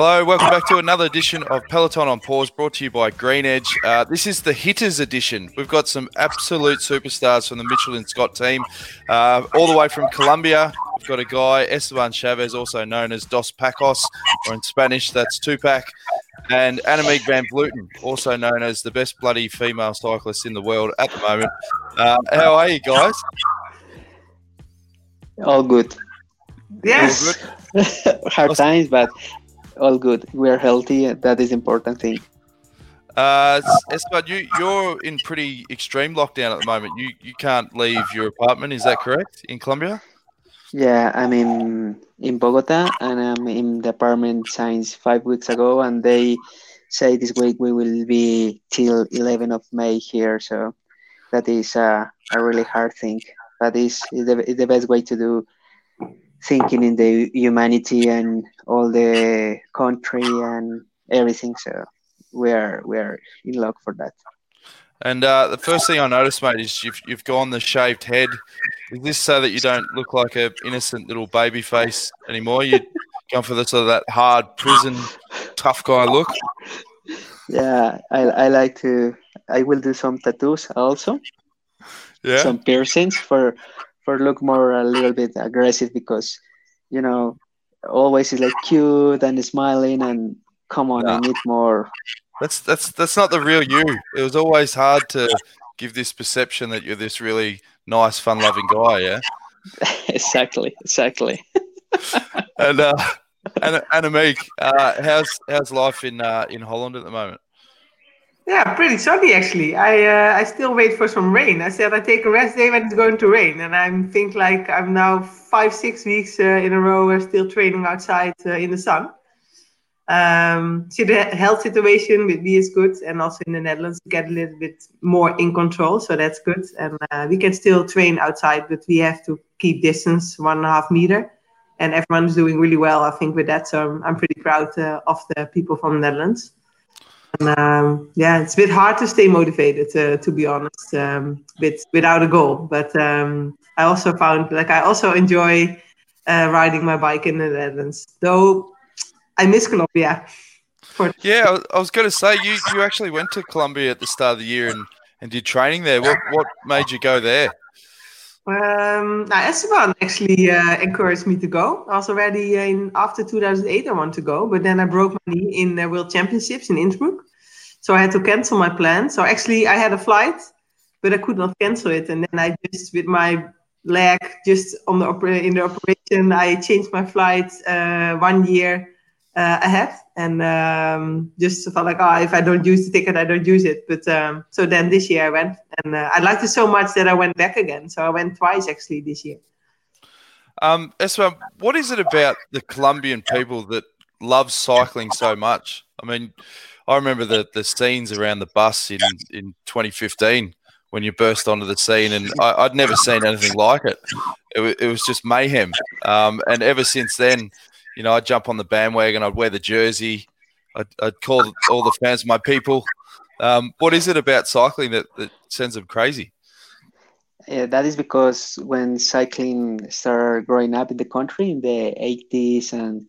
Hello, welcome back to another edition of Peloton on Pause, brought to you by Green Edge. Uh, this is the Hitters edition. We've got some absolute superstars from the Mitchelton-Scott team, uh, all the way from Colombia. We've got a guy, Esteban Chaves, also known as Dos Pacos, or in Spanish, that's Tupac, and Annemiek van Vleuten, also known as the best bloody female cyclist in the world at the moment. Uh, how are you guys? All good. Yes. All good? Hard times, but all good. We are healthy. That is important thing. Uh, Esteban, you, you're in pretty extreme lockdown at the moment. You you can't leave your apartment. Is that correct in Colombia? Yeah, I'm in in Bogota and I'm in the apartment since five weeks ago, and they say this week we will be till 11 of May here. So that is uh, a really hard thing. But is is the, is the best way to do thinking in the humanity and all the country and everything. So we are we are in luck for that. And uh, the first thing I noticed, mate, is you've you've gone the shaved head. Is this so that you don't look like a innocent little baby face anymore? You gone for the sort of that hard prison tough guy look. Yeah, I, I like to. I will do some tattoos also, Yeah. some piercings for for look more a little bit aggressive because, you know, always is like cute and smiling and come on, I need more. That's that's that's not the real you. It was always hard to give this perception that you're this really nice, fun-loving guy. Yeah. exactly, exactly. And uh, and Anna, Annemiek, uh, how's how's life in uh, in Holland at the moment? Yeah, pretty sunny actually. I uh, I still wait for some rain. I said I take a rest day when it's going to rain, and I think like I'm now five six weeks uh, in a row uh, still training outside uh, in the sun. Um, the health situation with me is good, and also in the Netherlands get a little bit more in control, so that's good. And uh, we can still train outside, but we have to keep distance one and a half meter. And everyone's doing really well, I think, with that. So I'm, I'm pretty proud uh, of the people from the Netherlands. Um, yeah, it's a bit hard to stay motivated, uh, to be honest, um, with, without a goal. But um, I also found like I also enjoy uh, riding my bike in the Netherlands, though I miss Colombia. For Yeah, I was, going to say you you actually went to Colombia at the start of the year and, and did training there. What what made you go there? um, now Esteban actually uh, encouraged me to go. I was already in after 2008. I want to go, but then I broke my knee in the World Championships in Innsbruck, so I had to cancel my plan. So actually, I had a flight, but I could not cancel it, and then I just with my leg just on the oper- in the operation, I changed my flight uh, one year uh, ahead, and um, just felt like, oh, if I don't use the ticket, I don't use it. But um, so then this year I went, and uh, I liked it so much that I went back again. So I went twice actually this year. Um, Esteban, what is it about the Colombian people that love cycling so much? I mean, I remember the the scenes around the bus in in 2015 when you burst onto the scene, and I, I'd never seen anything like it. It, wa- it was just mayhem. Um, and ever since then, you know, I'd jump on the bandwagon, I'd wear the jersey, I'd, I'd call all the fans my people. Um, what is it about cycling that, that sends them crazy? Yeah, that is because when cycling started growing up in the country in the 80s and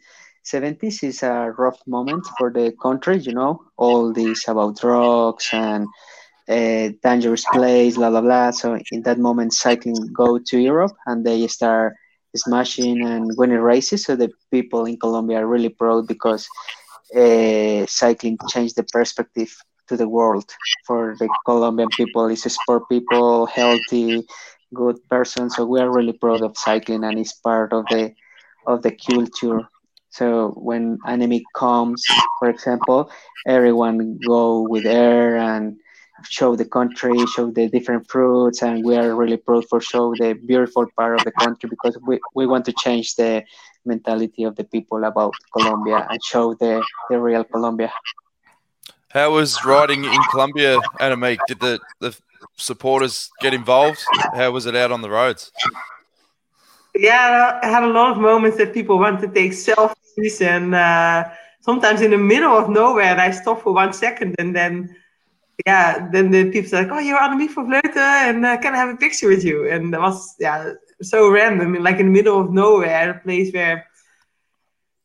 70s is a rough moment for the country, you know, all this about drugs and uh, dangerous place, blah, blah, blah. So in that moment, cycling go to Europe and they start smashing and winning races. So the people in Colombia are really proud because uh, cycling changed the perspective to the world for the Colombian people. It's a sport people, healthy, good person. So we are really proud of cycling, and it's part of the of the culture. So when Annemiek comes, for example, everyone go with air and show the country, show the different fruits, and we are really proud for show the beautiful part of the country because we, we want to change the mentality of the people about Colombia and show the, the real Colombia. How was riding in Colombia, Annemiek? Did the, the supporters get involved? How was it out on the roads? Yeah, I had a lot of moments that people wanted to take selfies, and uh, sometimes in the middle of nowhere, I stop for one second, and then, yeah, then the people say like, "Oh, you're Annemiek van Vleuten, and uh, can I have a picture with you?" And it was yeah, so random, like in the middle of nowhere, a place where,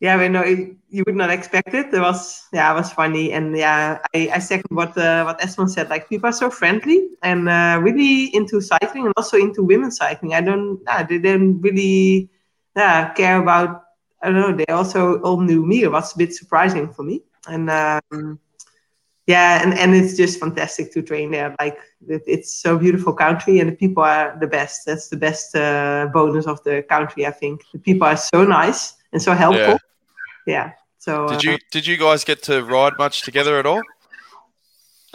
yeah, we know it, you would not expect it. It was yeah, it was funny, and yeah, I, I second what uh, what Esteban said. Like people are so friendly and uh, really into cycling and also into women's cycling. I don't, yeah, they didn't really yeah care about. I don't know. They also all knew me. It was a bit surprising for me, and um, yeah, and and it's just fantastic to train there. Like it, it's so beautiful country, and the people are the best. That's the best uh, bonus of the country, I think. The people are so nice and so helpful. Yeah yeah. So did you uh, did you guys get to ride much together at all?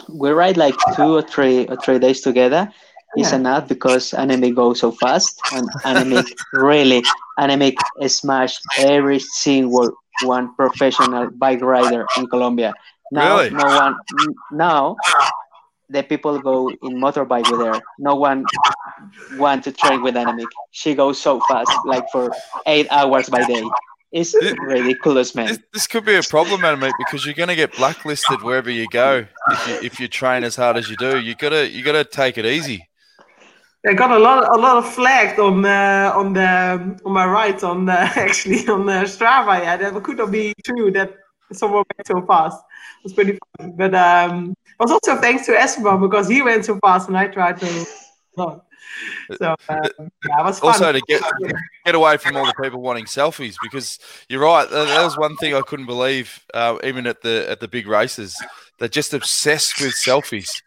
We ride like two or three or three days together. Yeah. enough because Annemiek goes so fast, and Annemiek really Annemiek smash every single one professional bike rider in Colombia. Now, really? no one now the people go in motorbike with her. No one want to train with Annemiek. She goes so fast, like for eight hours by day. It's this, ridiculous, man. This, this, could be a problem, mate, because you're going to get blacklisted wherever you go if you, if you train as hard as you do. You gotta you gotta take it easy. I got a lot a lot of flagged on uh, on the on my right on the, actually on the Strava. Yeah, that could not be true that someone went so fast. It was pretty funny, but um, it was also thanks to Esteban because he went so fast and I tried to. So um, yeah, was fun. Also to get get away from all the people wanting selfies because you're right. That was one thing I couldn't believe, uh, even at the at the big races. They're just obsessed with selfies.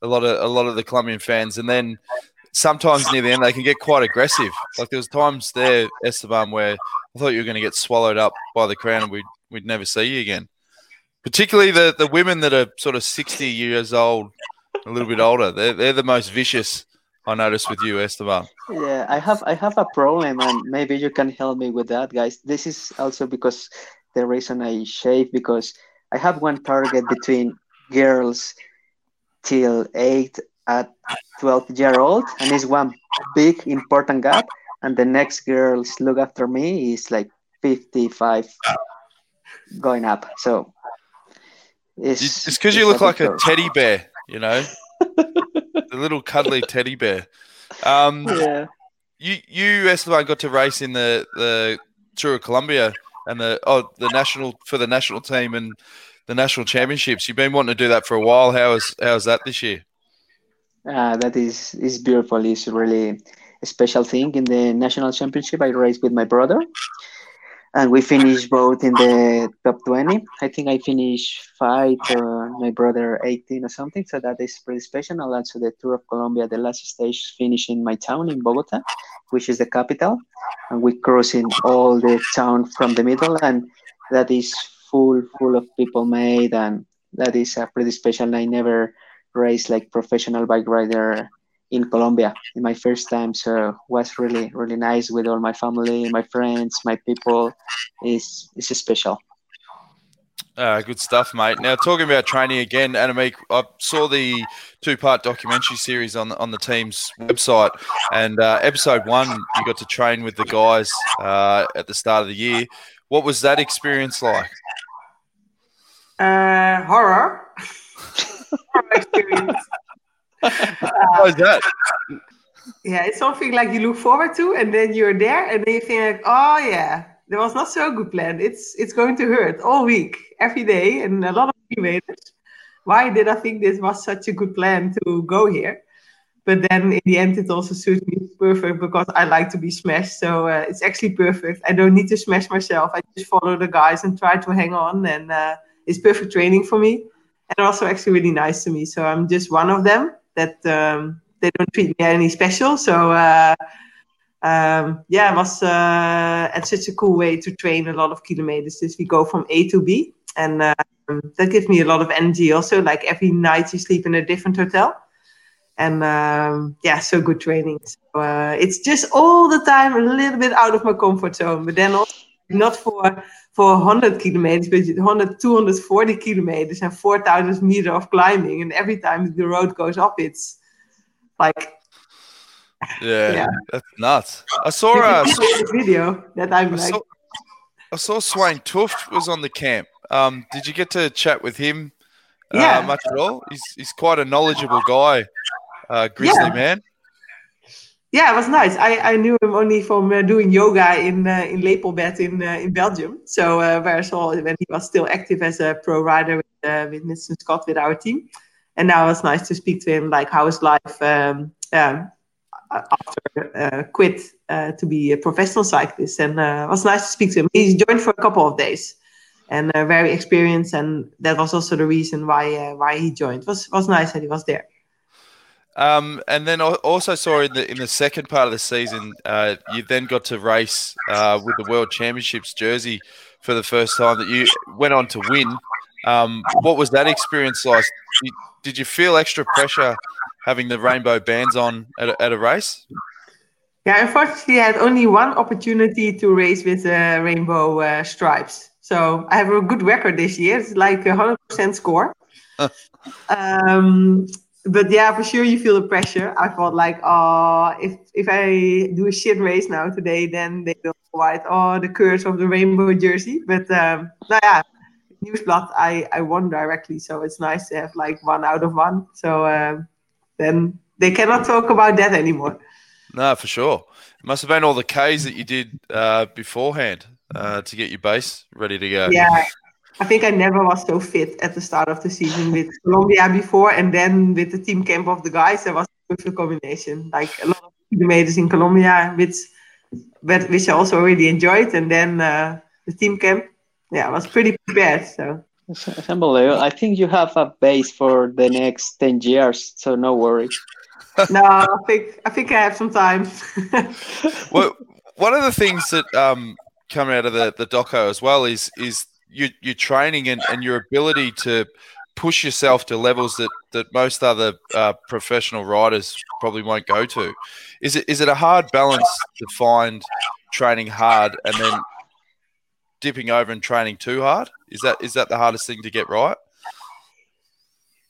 A lot of a lot of the Colombian fans, and then sometimes near the end they can get quite aggressive. Like there was times there, Esteban, where I thought you were going to get swallowed up by the crowd and we'd we'd never see you again. Particularly the the women that are sort of sixty years old, a little bit older. They're they're the most vicious I noticed with you, Esteban. Yeah, I have I have a problem, and maybe you can help me with that, guys. This is also because the reason I shave because I have one target between girls till eight at 12 year old, and it's one big important gap, and the next girls look after me is like 55 going up. So it's because you look like a teddy bear, you know. the little cuddly teddy bear. Um, yeah. You you Esteban got to race in the the Tour of Colombia and the oh the national for the national team and the national championships. You've been wanting to do that for a while. How is how is that this year? Uh, that is is beautiful. It's really a special thing. In the national championship, I raced with my brother, and we finished both in the top 20 i think i finished five uh, my brother 18 or something so that is pretty special and also the tour of colombia the last stage finished in my town in bogota which is the capital and we crossing all the town from the middle and that is full full of people made and that is a pretty special i never raced like professional bike rider in Colombia in my first time. So was really really nice with all my family, my friends, my people. is is special. Uh, good stuff, mate. Now talking about training again, Annemiek, I saw the two-part documentary series on on the team's website, and uh, episode one, you got to train with the guys uh, at the start of the year. What was that experience like? Uh, horror. experience. How is that? Yeah, it's something like you look forward to, and then you're there, and then you think like, oh yeah, there was not so good plan. It's it's going to hurt all week, every day, and a lot of motivators. Why did I think this was such a good plan to go here? But then in the end, it also suits me perfect because I like to be smashed. So uh, it's actually perfect. I don't need to smash myself. I just follow the guys and try to hang on, and uh, it's perfect training for me. And also actually really nice to me. So I'm just one of them that um, they don't treat me any special. So uh, um, yeah, it was uh, such a cool way to train a lot of kilometers. Is we go from A to B, and um, that gives me a lot of energy. Also, like every night you sleep in a different hotel, and um, yeah, so good training. So uh, it's just all the time a little bit out of my comfort zone, but then also not for for 100 kilometers, but 100, 240 kilometers and 4,000 meters of climbing. And every time the road goes up, it's like. Yeah, yeah. that's nuts. I saw a video that I'm I like. Saw, I saw Svein Tuft was on the camp. Um, did you get to chat with him uh, yeah. much at all? He's, he's quite a knowledgeable guy, uh, grizzly yeah. man. Yeah, it was nice. I, I knew him only from uh, doing yoga in uh, in Lepelbed in uh, in Belgium. So uh, where I saw when he was still active as a pro rider with uh, with. Scott with our team, and now it was nice to speak to him. Like how his life um, um, after uh, quit to be a professional cyclist, and it was nice to speak to him. He's joined for a couple of days, and very experienced, and that was also the reason why why he joined. It was was nice that he was there. Um, and then I also saw in the in the second part of the season, uh, you then got to race uh, with the World Championships jersey for the first time. That you went on to win. Um, what was that experience like? Did, did you feel extra pressure having the rainbow bands on at a, at a race? Yeah, unfortunately, I had only one opportunity to race with uh, rainbow uh, stripes. So I have a good record this year. It's like a hundred percent score. um, but yeah, for sure you feel the pressure. I thought like, oh, if if I do a shit race now today, then they will write, oh, the curse of the rainbow jersey. But um, no, yeah, Nieuwsblad, I I won directly, so it's nice to have like one out of one. So um, then they cannot talk about that anymore. No, for sure. It must have been all the Ks that you did uh, beforehand uh, to get your base ready to go. Yeah, I think I never was so fit at the start of the season with Colombia before, and then with the team camp of the guys, there was a perfect combination. Like a lot of kilometers in Colombia, which but which I also really enjoyed, and then uh, the team camp. Yeah, I was pretty prepared. So It's, it's unbelievable. I think you have a base for the next ten years, so no worries. no, I think I think I have some time. well, one of the things that um, come out of the, the doco as well is is your, your training and, and your ability to push yourself to levels that, that most other uh, professional riders probably won't go to. Is it is it a hard balance to find training hard and then dipping over and training too hard? Is that is that the hardest thing to get right?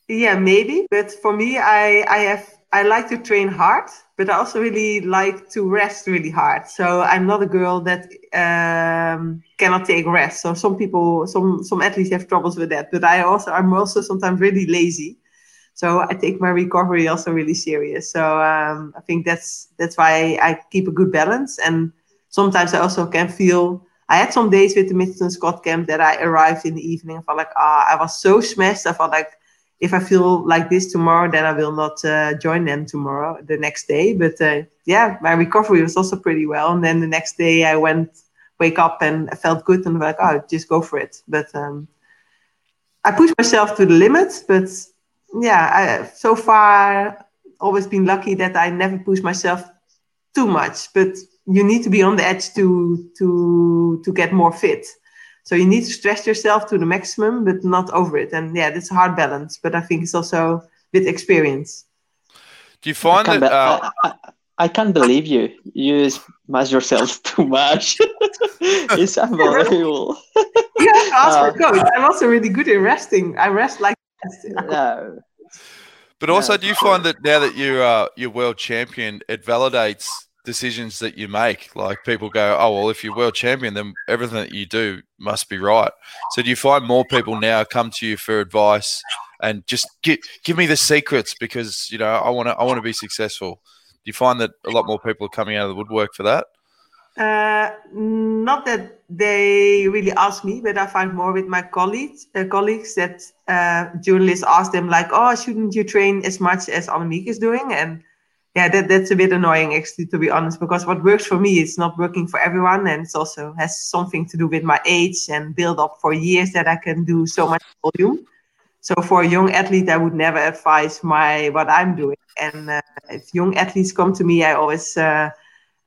yeah, maybe. But for me, I I have I like to train hard, but I also really like to rest really hard. So I'm not a girl that um, cannot take rest. So some people, some some athletes have troubles with that. But I also I'm also sometimes really lazy. So I take my recovery also really serious. So um, I think that's that's why I keep a good balance. And sometimes I also can feel. I had some days with the Mitchelton-Scott camp that I arrived in the evening. I felt like ah, I was so smashed. I felt like if I feel like this tomorrow, then I will not uh, join them tomorrow, the next day. But uh, yeah, my recovery was also pretty well. And then the next day I went, wake up and I felt good and like, oh, just go for it. But um, I pushed myself to the limit. But yeah, I, so far always been lucky that I never pushed myself too much. But you need to be on the edge to to to get more fit. So you need to stress yourself to the maximum, but not over it. And yeah, it's a hard balance. But I think it's also with experience. Do you find I that? can't, Uh, I, I, I can't believe you. You smash yourself too much. it's unbelievable. You have to ask Uh, my coach. I'm also really good in resting. I rest like no. but also, no, do you find that now that you're uh, you're world champion, it validates decisions that you make? Like people go, "Oh well, if you're world champion, then everything that you do must be right." So do you find more people now come to you for advice and just give give me the secrets because you know I want to I want to be successful? Do you find that a lot more people are coming out of the woodwork for that? Uh, not that they really ask me, but I find more with my colleagues. Uh, colleagues that uh, journalists ask them like, "Oh, shouldn't you train as much as Annemiek is doing?" And yeah, that that's a bit annoying actually, to be honest, because what works for me is not working for everyone, and it's also has something to do with my age and build up for years that I can do so much volume. So for a young athlete, I would never advise my what I'm doing. And uh, if young athletes come to me, I always uh,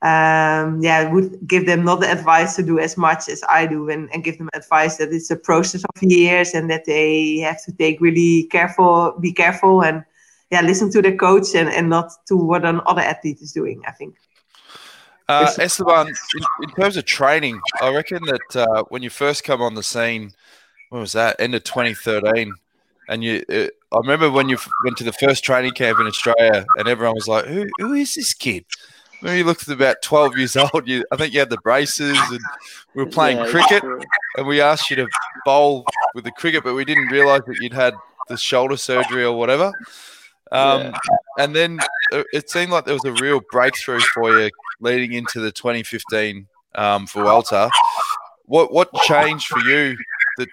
um, yeah, would give them not the advice to do as much as I do, and, and give them advice that it's a process of years and that they have to take really careful, be careful, and yeah, listen to the coach and, and not to what another athlete is doing. I think. Uh, Esteban, in, in terms of training, I reckon that uh, when you first come on the scene, when was that? End of 2013, and you, uh, I remember when you f- went to the first training camp in Australia, and everyone was like, "Who, who is this kid?" When you looked about 12 years old, you, I think you had the braces, and we were playing Yeah, cricket, and we asked you to bowl with the cricket, but we didn't realise that you'd had the shoulder surgery or whatever. Um, Yeah. And then it seemed like there was a real breakthrough for you leading into the 2015 um, Vuelta. What what changed for you that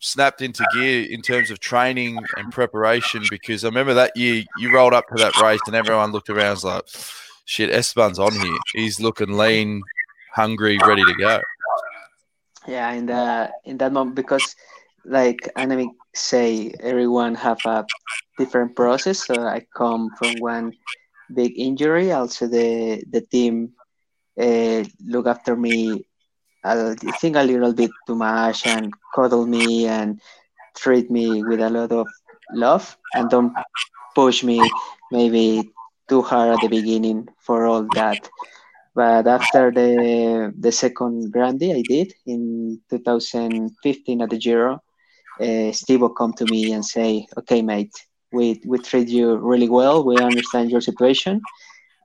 snapped into gear in terms of training and preparation? Because I remember that year you rolled up to that race and everyone looked around and was like, "Shit, Esteban's on here. He's looking lean, hungry, ready to go." Yeah, in the in that moment because like Annemiek say, everyone have a different process. So I come from one big injury. Also, the the team uh, look after me. I think a little bit too much and cuddle me and treat me with a lot of love and don't push me maybe too hard at the beginning for all that. But after the the second Grande I did in 2015 at the Giro, uh, Steve will come to me and say, "Okay, mate, we we treat you really well. We understand your situation,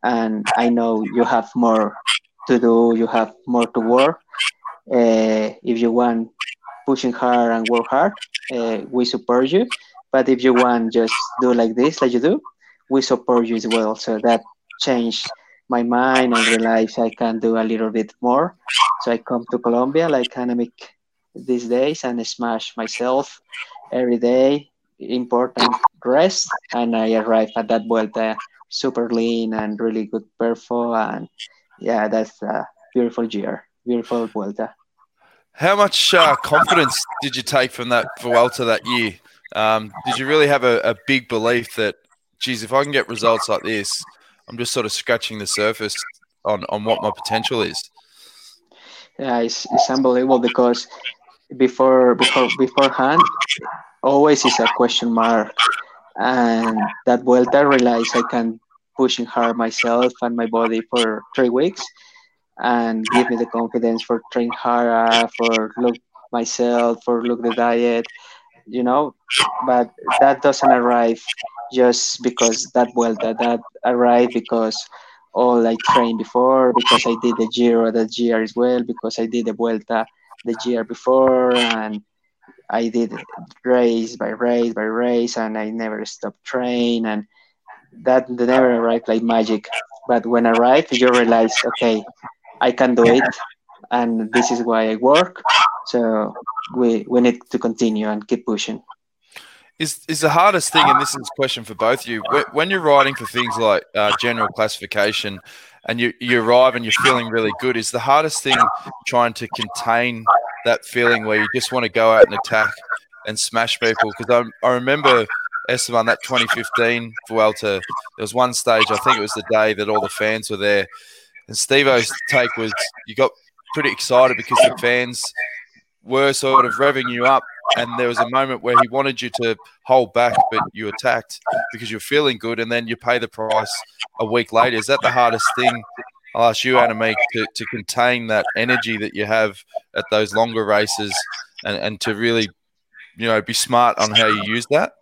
and I know you have more to do. You have more to work. Uh, if you want pushing hard and work hard, uh, we support you. But if you want just do like this, like you do, we support you as well. So that changed my mind and realized I can do a little bit more. So I come to Colombia like Annemiek these days and smash myself every day. Important rest, and I arrive at that Vuelta super lean and really good perfo, and yeah, that's a beautiful year, beautiful Vuelta. How much uh, confidence did you take from that Vuelta that year? Um, did you really have a, a big belief that, geez, if I can get results like this, I'm just sort of scratching the surface on, on what my potential is? Yeah, it's, it's unbelievable because before before beforehand always is a question mark. And that Vuelta I realized I can pushing hard myself and my body for three weeks and give me the confidence for train harder for look myself for look the diet you know? But that doesn't arrive just because that Vuelta that arrived because all I trained before because I did the Giro that year as well because I did the Vuelta the year before and I did race by race by race and I never stopped train and that never arrived like magic. But when I arrived, you realize, okay, I can do it, and this is why I work. So we we need to continue and keep pushing. Is is the hardest thing, and this is a question for both of you, when you're writing for things like uh, general classification and you, you arrive and you're feeling really good is the hardest thing trying to contain that feeling where you just want to go out and attack and smash people? Because I, I remember Esteban that 2015 Vuelta there was one stage I think it was the day that all the fans were there and Steve-O's take was you got pretty excited because the fans were sort of revving you up and there was a moment where he wanted you to hold back, but you attacked because you're feeling good, and then you pay the price a week later. Is that the hardest thing? I'll ask you, Annemiek, to, to contain that energy that you have at those longer races and, and to really, you know, be smart on how you use that?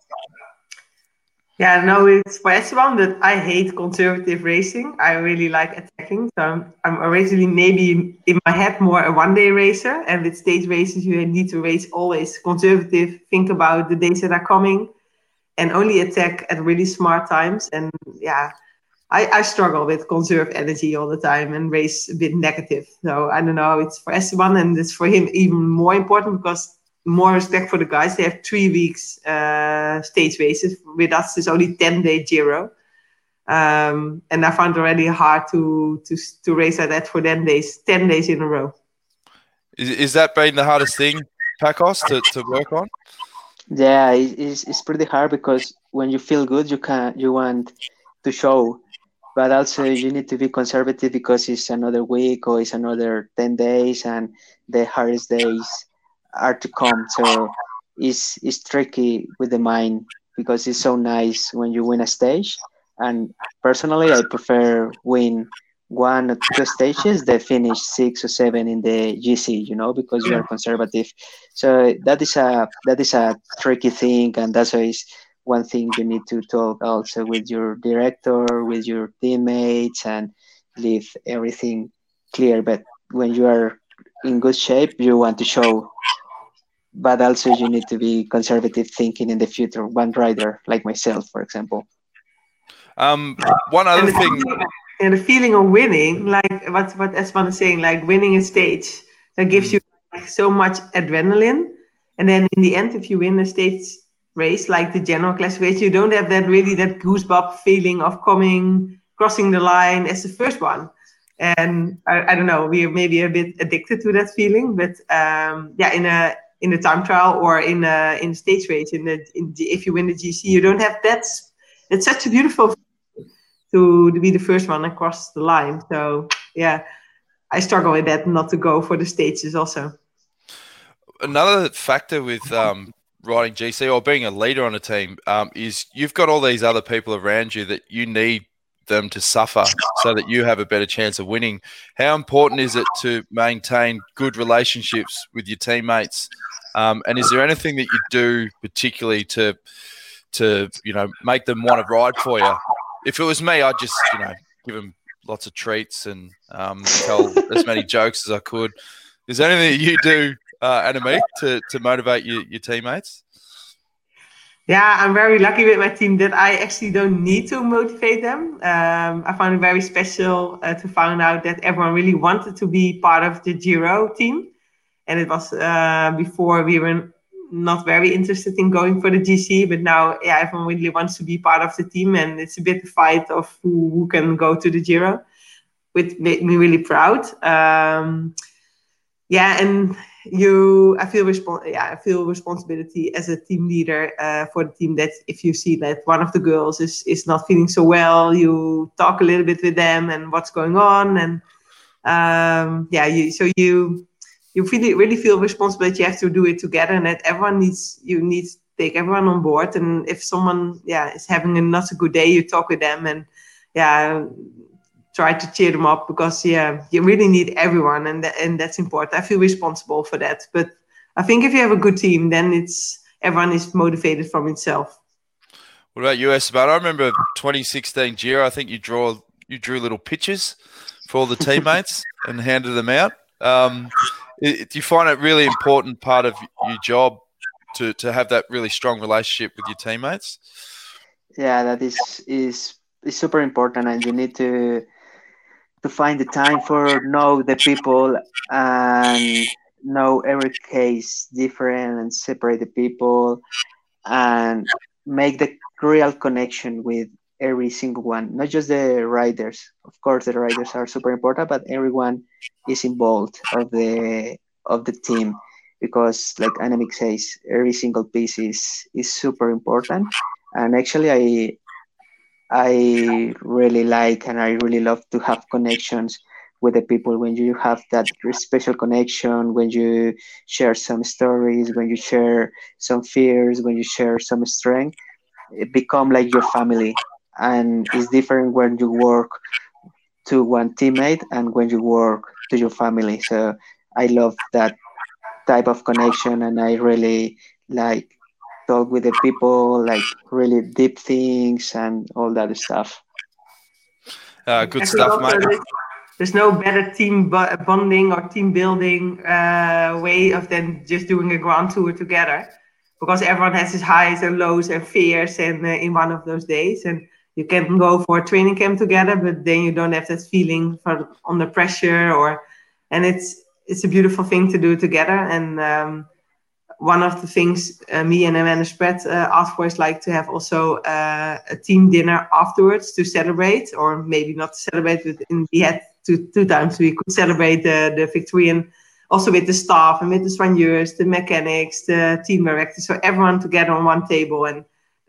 Yeah, no, it's for Esteban that I hate conservative racing. I really like attacking. So I'm, I'm originally maybe in my head more a one day racer. And with stage races, you need to race always conservative, think about the days that are coming, and only attack at really smart times. And yeah, I, I struggle with conserve energy all the time and race a bit negative. So I don't know, it's for Esteban and it's for him even more important because more respect for the guys. They have three weeks uh, stage races. With us, it's only ten day Giro, um, and I found it already hard to to to race at that for ten days, ten days in a row. Is, is that been the hardest thing, Pacos, to, to work on? Yeah, it's, it's pretty hard because when you feel good, you can you want to show, but also you need to be conservative because it's another week or it's another ten days, and the hardest days are to come. So it's it's tricky with the mind because it's so nice when you win a stage. And personally, I prefer win one or two stages than finish six or seven in the GC. You know, because you are conservative. So that is a that is a tricky thing, and that's why it's one thing you need to talk also with your director, with your teammates, and leave everything clear. But when you are in good shape, you want to show but also you need to be conservative thinking in the future one rider like myself for example Um, one other and thing, feeling- and the feeling of winning, like what what Esteban is saying, like winning a stage, that gives you like, so much adrenaline. And then in the end, if you win a stage race like the general class race, you don't have that really that goosebump feeling of coming crossing the line as the first one. And I, I don't know, we are maybe a bit addicted to that feeling, but um, yeah, in a in a time trial or in a in a stage race, in the, in the if you win the GC, you don't have that. It's such a beautiful to, to be the first one across the line. So yeah, I struggle with that not to go for the stages also. another factor with um, riding GC or being a leader on a team um, is you've got all these other people around you that you need them to suffer so that you have a better chance of winning. How important is it to maintain good relationships with your teammates? Um, and is there anything that you do particularly to to you know make them want to ride for you? If it was me, I'd just you know give them lots of treats and um, tell as many jokes as I could. Is there anything that you do, uh, Annemiek, to, to motivate your, your teammates? Yeah, I'm very lucky with my team that I actually don't need to motivate them. Um, I found it very special uh, to find out that everyone really wanted to be part of the Giro team. And it was uh, before we were not very interested in going for the GC, but now yeah, everyone really wants to be part of the team, and it's a bit a fight of who, who can go to the Giro, which made me really proud. Um, yeah, and you, I feel respon- yeah, I feel responsibility as a team leader uh, for the team. That if you see that one of the girls is is not feeling so well, you talk a little bit with them and what's going on, and um, yeah, you so you you really really feel responsible that you have to do it together and that everyone needs you need to take everyone on board and if someone yeah is having a not a good day you talk with them and yeah try to cheer them up because yeah you really need everyone and that, and that's important i feel responsible for that but i think if you have a good team then it's everyone is motivated from itself What about you, Esteban? I remember 2016 Giro. I think you draw you drew little pictures for all the teammates and handed them out. Um, do you find it really important part of your job to, to have that really strong relationship with your teammates? yeah that is is is super important and you need to to find the time for know the people and know every case different and separate the people and make the real connection with every single one not just the riders. Of course the riders are super important but everyone is involved of the of the team because like Annemiek says every single piece is is super important. And actually i i really like and i really love to have connections with the people. When you have that special connection when you share some stories when you share some fears when you share some strength it become like your family and it's different when you work to one teammate and when you work to your family. So i love that type of connection and i really like talk with the people like really deep things and all that stuff. Uh, good I stuff, also mate. There's, there's no better team bonding or team building uh, way of than just doing a grand tour together, because everyone has his highs and lows and fears, and uh, in one of those days, and you can go for a training camp together, but then you don't have that feeling for under pressure or, and it's it's a beautiful thing to do together, and um, one of the things uh, me and Amanda Spratt uh, is like to have also uh, a team dinner afterwards to celebrate, or maybe not celebrate, but in, we had two, two times we could celebrate the, the victory and also with the staff and with the soigneurs, the mechanics, the team directors, so everyone together on one table. And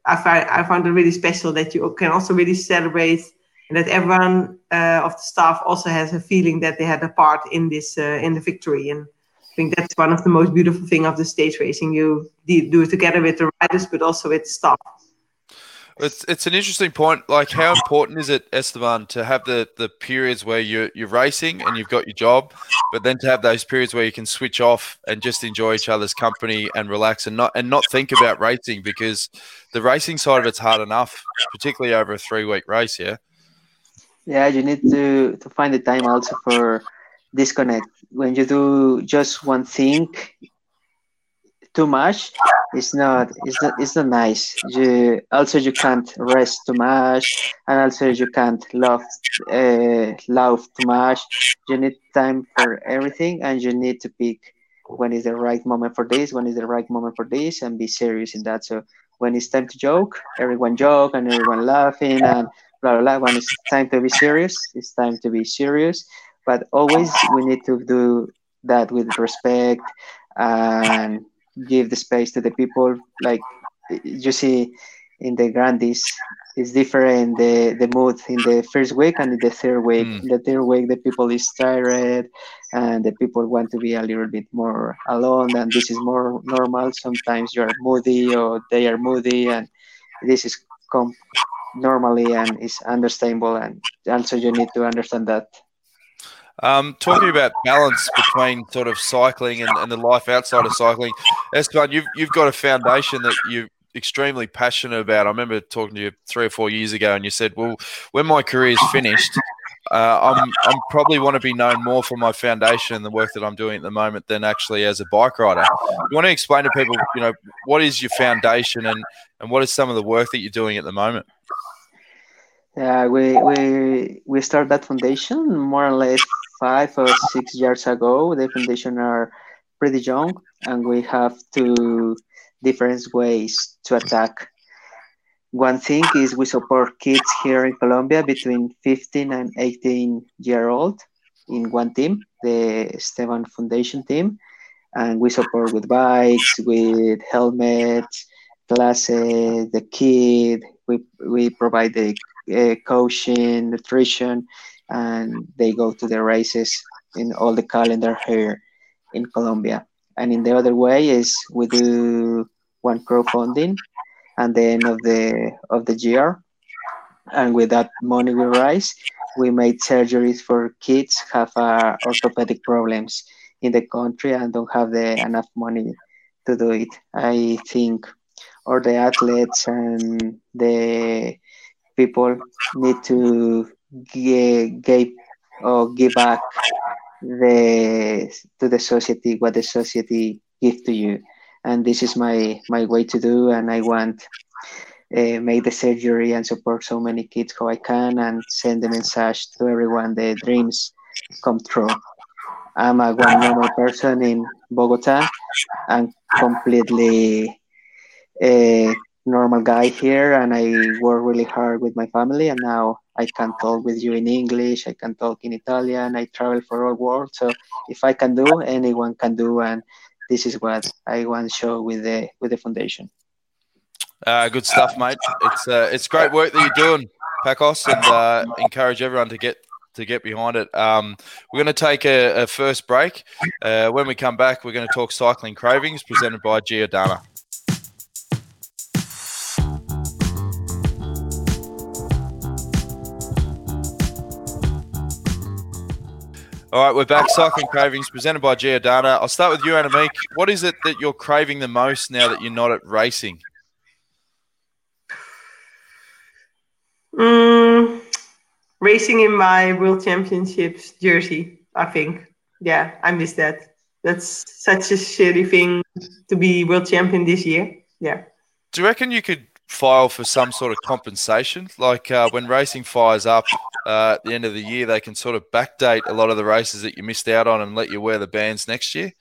I find, I found it really special that you can also really celebrate and that everyone uh, of the staff also has a feeling that they had a part in this uh, in the victory and I think that's one of the most beautiful thing of the stage racing. You do it together with the riders, but also with the staff. It's it's an interesting point. Like, how important is it, Esteban, to have the, the periods where you're you're racing and you've got your job, but then to have those periods where you can switch off and just enjoy each other's company and relax and not and not think about racing because the racing side of it's hard enough, particularly over a three week race. Yeah. yeah you need to to find the time also for disconnect when you do just one thing too much it's not it's not it's not nice. You also you can't rest too much and also you can't love uh, love too much. You need time for everything and you need to pick when is the right moment for this when is the right moment for this and be serious in that. So when it's time to joke everyone joke and everyone laughing and blah blah blah. When it's time to be serious it's time to be serious. But always we need to do that with respect and give the space to the people. Like you see in the Grandies, it's different the the mood in the first week and in the third week. Mm. In the third week, the people is tired and the people want to be a little bit more alone, and this is more normal. Sometimes you are moody or they are moody, and this is com- normally and is understandable. And also, you need to understand that um, talking about balance between sort of cycling and, and the life outside of cycling, Esteban, you've you've got a foundation that you're extremely passionate about. I remember talking to you three or four years ago, and you said, "Well, when my career is finished, uh, I'm I'm probably want to be known more for my foundation and the work that I'm doing at the moment than actually as a bike rider." You want to explain to people, you know, what is your foundation and and what is some of the work that you're doing at the moment? Yeah, we we we start that foundation more or less five or six years ago. The foundation are pretty young, and we have two different ways to attack. One thing is we support kids here in Colombia between 15 and 18 year old in one team, the Esteban Foundation team, and we support with bikes, with helmets, classes, the kid. We we provide the uh, coaching, nutrition, and they go to the races in all the calendar here in Colombia. And in the other way is we do one crowdfunding and the end of the of the year. And with that money we raise, we made surgeries for kids have uh, orthopedic problems in the country and don't have the enough money to do it. I think or the athletes and the people need to give or give back the to the society what the society give to you. And this is my my way to do and i want uh, make the surgery and support so many kids how i can and send the message to everyone the dreams come true. I'm a one normal person in bogota and completely a normal guy here and I work really hard with my family and now I can talk with you in English, I can talk in Italian, I travel for all world. So if I can do, anyone can do and this is what I want to show with the with the foundation. Uh, good stuff, mate. It's uh, it's great work that you're doing, Pacos, and uh, encourage everyone to get to get behind it. Um, we're going to take a, a first break. Uh, when we come back, we're going to talk cycling cravings presented by Giordana. All right, we're back. Cycling Cravings presented by Giordana. I'll start with you, Annemiek. What is it that you're craving the most now that you're not at racing? Mm, racing in my World Championships jersey, I think. Yeah, I miss that. That's such a shitty thing to be world champion this year. Yeah. Do you reckon you could file for some sort of compensation? Like uh, when racing fires up uh, at the end of the year, they can sort of backdate a lot of the races that you missed out on and let you wear the bands next year?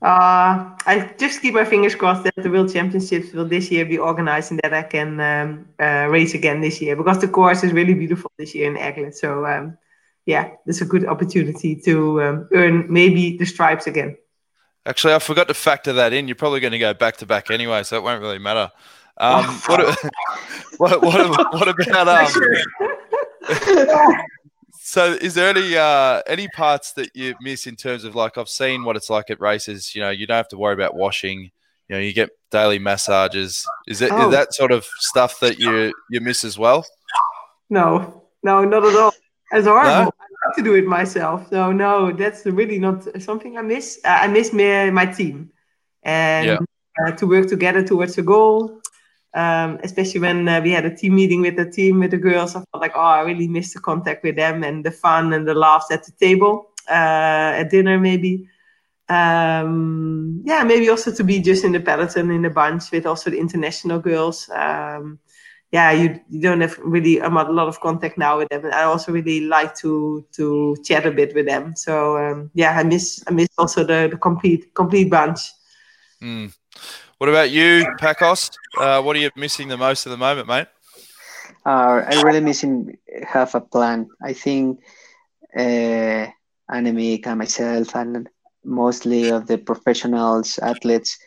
Uh, I just keep my fingers crossed that the World Championships will this year be organized and that I can um, uh, race again this year because the course is really beautiful this year in Aigle. So, um, yeah, it's a good opportunity to um, earn maybe the stripes again. Actually, I forgot to factor that in. You're probably going to go back to back anyway, so it won't really matter. Um, what, what, what, what, about um, so is there any uh, any parts that you miss in terms of like I've seen what it's like at races you know you don't have to worry about washing you know you get daily massages is it oh. is that sort of stuff that you you miss as well no no not at all as horrible no? to do it myself. So no, that's really not something I miss. Uh, I miss my, my team and yeah. uh, to work together towards a goal. Um, especially when uh, we had a team meeting with the team with the girls, I felt like oh, I really missed the contact with them and the fun and the laughs at the table uh, at dinner maybe. um, yeah, maybe also to be just in the peloton in the bunch with also the international girls. Um, yeah, you, you don't have really a lot of contact now with them. And I also really like to to chat a bit with them. So um, yeah, I miss I miss also the, the complete complete bunch. Mm. What about you, Pacos? Uh, what are you missing the most at the moment, mate? Uh, I really missing have a plan. I think uh, Annemiek and myself and mostly of the professionals athletes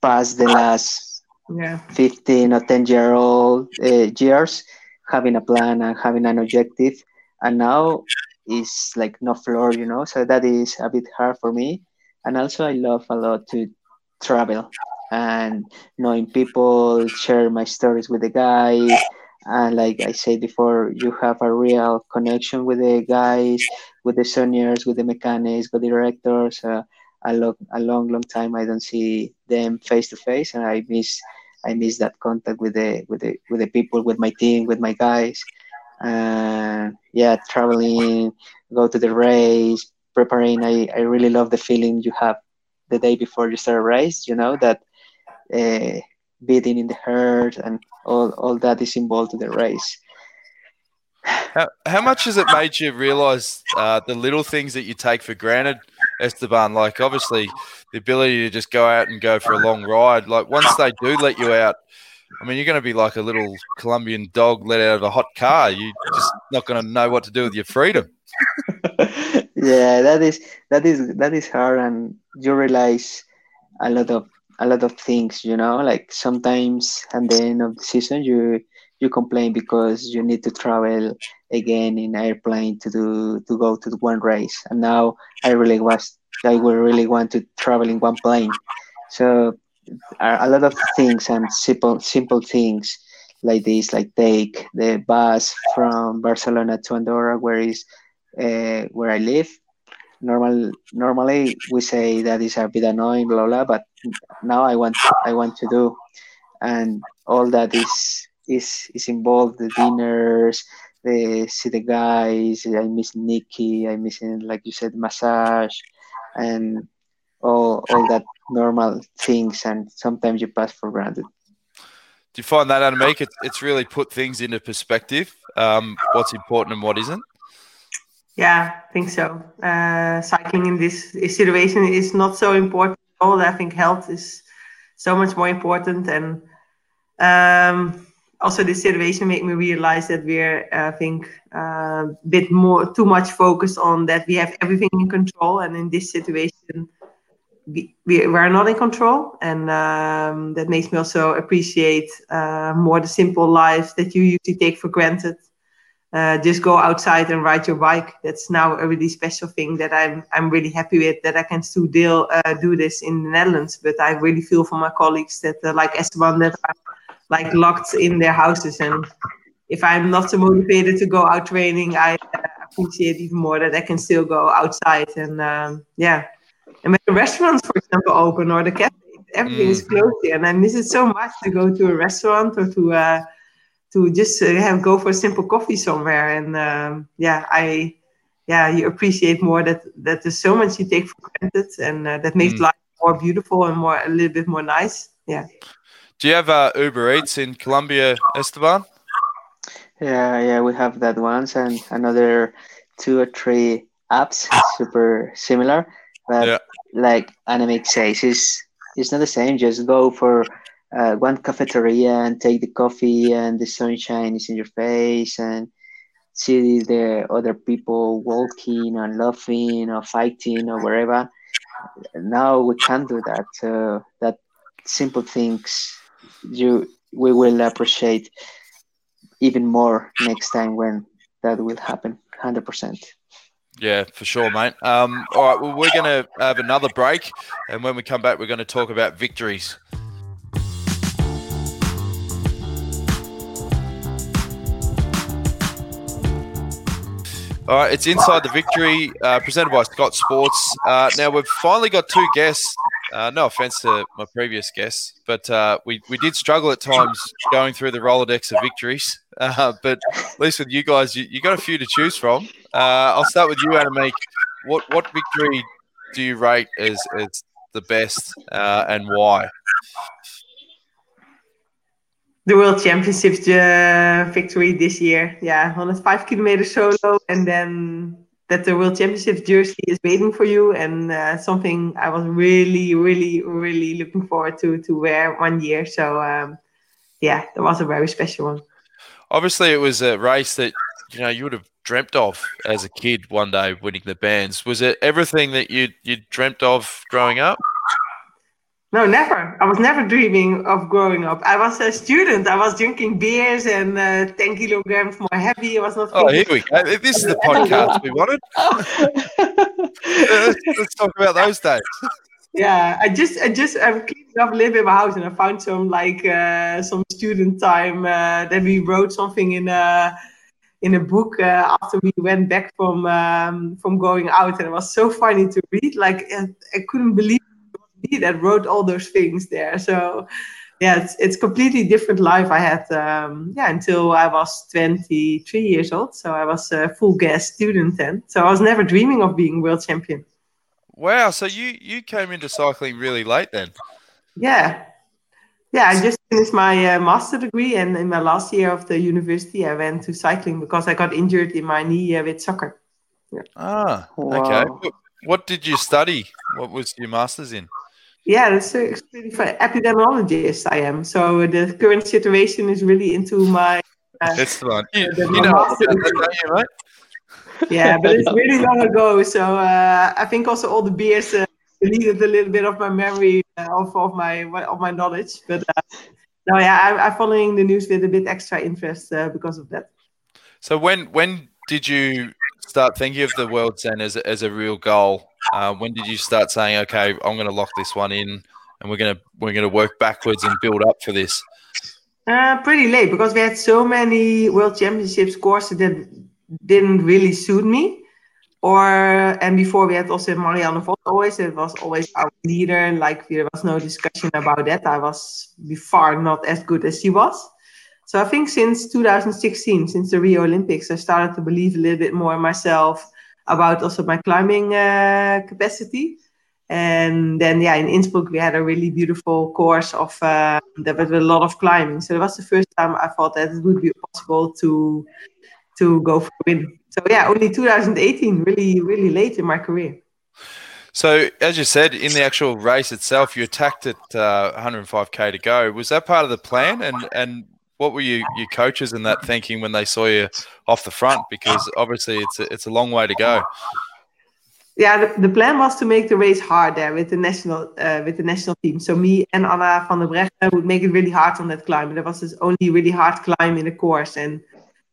past the last yeah. 15 or 10 year old uh, years having a plan and having an objective and now is like no floor you know so that is a bit hard for me and also i love a lot to travel. And knowing people share my stories with the guys. And like i said before you have a real connection with the guys with the seniors with the mechanics with the directors. Uh, a long a long long time i don't see them face to face and i miss i miss that contact with the with the with the people with my team with my guys. And yeah traveling go to the race preparing. I i really love the feeling you have the day before you start a race you know that uh, beating in the herd and all, all that is involved in the race how, how much has it made you realize uh, the little things that you take for granted Esteban. Like obviously the ability to just go out and go for a long ride. Like once they do let you out, I mean, you're going to be like a little Colombian dog let out of a hot car. You're just not going to know what to do with your freedom. yeah, that is that is that is hard, and you realize a lot of a lot of things. You know, like sometimes at the end of the season, you you complain because you need to travel again in airplane to do to go to one race and now i really was i would really want to travel in one plane so a lot of things and simple simple things like this like take the bus from barcelona to andorra where is uh, where i live. Normal normally we say that is a bit annoying blah blah but now i want i want to do. And all that is is is involved the dinners the see the guys i miss nikki i miss like you said massage and all all that normal things and sometimes you pass for granted. Do you find that Annemiek, it's, it's really put things into perspective um, what's important and what isn't yeah i think so. Uh, cycling in this situation is not so important at all. I think health is so much more important. And um, also this situation made me realize that we're i think a uh, bit more too much focused on that we have everything in control. And in this situation we, we are not in control. And um, that makes me also appreciate uh, more the simple life that you usually take for granted uh, just go outside and ride your bike that's now a really special thing that i'm i'm really happy with that i can still uh, do this in the netherlands but i really feel for my colleagues that uh, like esteban that are like locked in their houses. And if I'm not so motivated to go out training, I uh, appreciate even more that I can still go outside. And um, yeah, and when the restaurants, for example, open or the cafe, everything mm. is closed here, and I miss it so much to go to a restaurant or to uh, to just uh, have go for a simple coffee somewhere. And um, yeah, I yeah, you appreciate more that that there's so much you take for granted, and uh, that makes mm. life more beautiful and more a little bit more nice. Yeah. Do you have uh, Uber Eats in Colombia, Esteban? Yeah, yeah, we have that once and another two or three apps, super similar. But yeah. like Annemiek says, it's, it's not the same. Just go for uh, one cafeteria and take the coffee, and the sunshine is in your face, and see the other people walking and laughing or fighting or whatever. Now we can't do that. So that simple things you we will appreciate even more next time when that will happen 100% yeah, for sure, mate. Um, all right, well, we're going to have another break, and when we come back, we're going to talk about victories. All right, it's Inside the Victory, uh, presented by Scott Sports. Uh, now, we've finally got two guests uh, no offense to my previous guests, but uh, we, we did struggle at times going through the Rolodex of victories. Uh, but at least with you guys, you, you got a few to choose from. Uh, I'll start with you, Annemiek. What what victory do you rate as, as the best and why? The World Championships uh, victory this year. Yeah, 105 kilometer solo, and then that the World Championships jersey is waiting for you, and uh, something I was really, really, really looking forward to to wear one year. So um, yeah, that was a very special one. Obviously, it was a race that you know you would have dreamt of as a kid one day winning the bands. Was it everything that you you dreamt of growing up? No, never. I was never dreaming of growing up. I was a student. I was drinking beers and uh, 10 kilograms more heavy. I was not. Oh, here we go. This is the podcast we wanted. let's, let's, talk about those days. Yeah, I just, I just, I'm cleaning up a little bit my house, and I found some like uh, some student time uh, that we wrote something in a in a book uh, after we went back from um, from going out, and it was so funny to read. Like I couldn't believe me that wrote all those things there. So yeah, it's it's completely different life I had. Um, yeah, until I was 23 years old. So I was a full gas student then. So I was never dreaming of being world champion. Wow. So you you came into cycling really late then. Yeah. Yeah, I just finished my uh, master degree, and in my last year of the university, I went to cycling because I got injured in my knee uh, with soccer. Yeah. Ah, okay. Wow. What did you study? What was your master's in? Yeah, that's a pretty fun. Epidemiologist I am. So the current situation is really into my. Uh, that's fun. You, you know that, right? Yeah, but it's really long ago. So uh, I think also all the beers uh, deleted a little bit of my memory uh, of, of my of my knowledge. But uh, no, yeah, I'm, I'm, following the news with a bit extra interest uh, because of that. So when when did you start thinking of the World Zen as a, as a real goal? Uh, when did you start saying, "Okay, I'm going to lock this one in, and we're going to we're going to work backwards and build up for this"? Uh, pretty late because we had so many World Championships courses that didn't really suit me. Or and before we had also Marianne Vos always it was always our leader. Like there was no discussion about that. I was far not as good as she was. So I think since 2016, since the Rio Olympics, I started to believe a little bit more in myself about also my climbing uh, capacity. And then, yeah, in Innsbruck, we had a really beautiful course of uh, with a lot of climbing. So it was the first time I thought that it would be possible to to go for a win. So yeah, only 2018, really, really late in my career. So, as you said, in the actual race itself, you attacked at uh, 105k to go. Was that part of the plan? And and what were you, your coaches in that thinking when they saw you off the front? Because obviously it's a, it's a long way to go. Yeah, the, the plan was to make the race hard there with the national uh, with the national team. So me and Anna van der Breggen would make it really hard on that climb. There was this only really hard climb in the course, and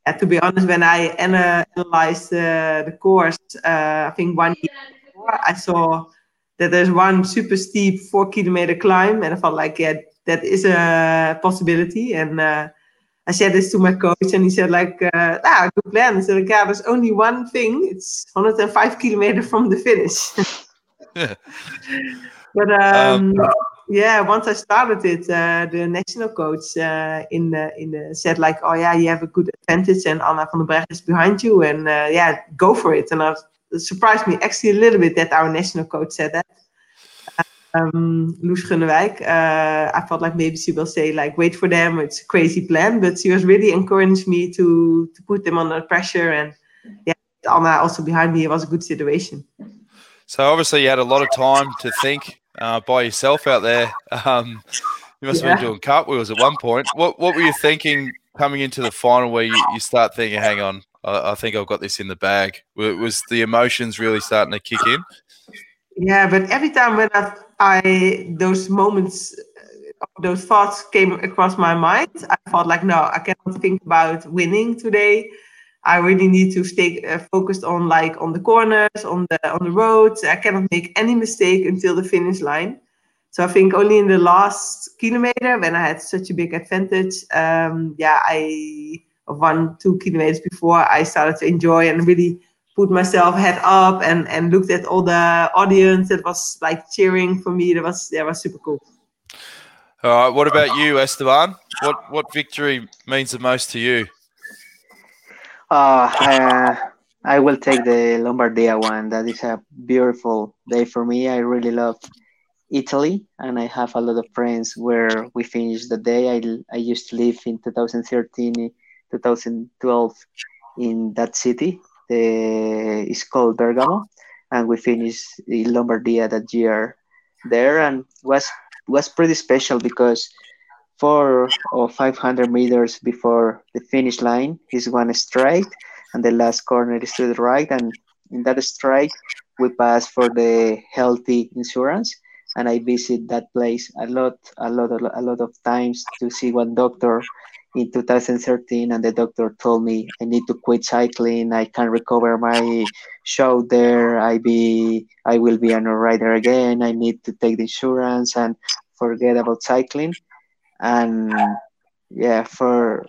uh, to be honest, when I analyzed uh, the course, uh, I think one year before, I saw that there's one super steep four kilometer climb, and I felt like yeah, that is a possibility. And uh, I said this to my coach, and he said, like, uh, ah, good plan. I said, like, yeah, there's only one thing. It's 105 kilometers from the finish. but um, um, yeah, once I started it, uh, the national coach uh, in the, in the, said like, oh yeah, you have a good advantage, and Anna van der Breggen is behind you, and uh, yeah, go for it. And I, it surprised me actually a little bit that our national coach said that um, Loes Gunnewijk. Uh, I felt like maybe she will say like, wait for them, it's a crazy plan. But she was really encouraged me to to put them under pressure. And yeah, Anna also behind me, it was a good situation. So obviously you had a lot of time to think uh, by yourself out there. Um, you must yeah. have been doing cartwheels at one point. What what were you thinking coming into the final where you, you start thinking, hang on, I, I think I've got this in the bag? Was the emotions really starting to kick in? Yeah, but every time when I, I those moments, those thoughts came across my mind, I thought like, no, I cannot think about winning today. I really need to stay uh, focused on like on the corners, on the on the roads. I cannot make any mistake until the finish line. So I think only in the last kilometer when I had such a big advantage, um, yeah, I one two kilometers before I started to enjoy and really put myself head up and and looked at all the audience that was like cheering for me. That was that was super cool. All right. What about you, Esteban? What what victory means the most to you? Uh, uh I will take the Lombardia one. That is a beautiful day for me. I really love Italy, and I have a lot of friends where we finished the day. I, I used to live in 2013, 2012 in that city. Uh, the, it's called Bergamo, and we finished in Lombardia that year there, and was was pretty special because four or 500 meters before the finish line is one straight and the last corner is to the right and in that strike we pass for the healthy insurance and i visit that place a lot a lot a lot of times to see one doctor in 2013 and the doctor told me i need to quit cycling. I can recover my shoulder i be i will be a rider again. I need to take the insurance and forget about cycling. And yeah for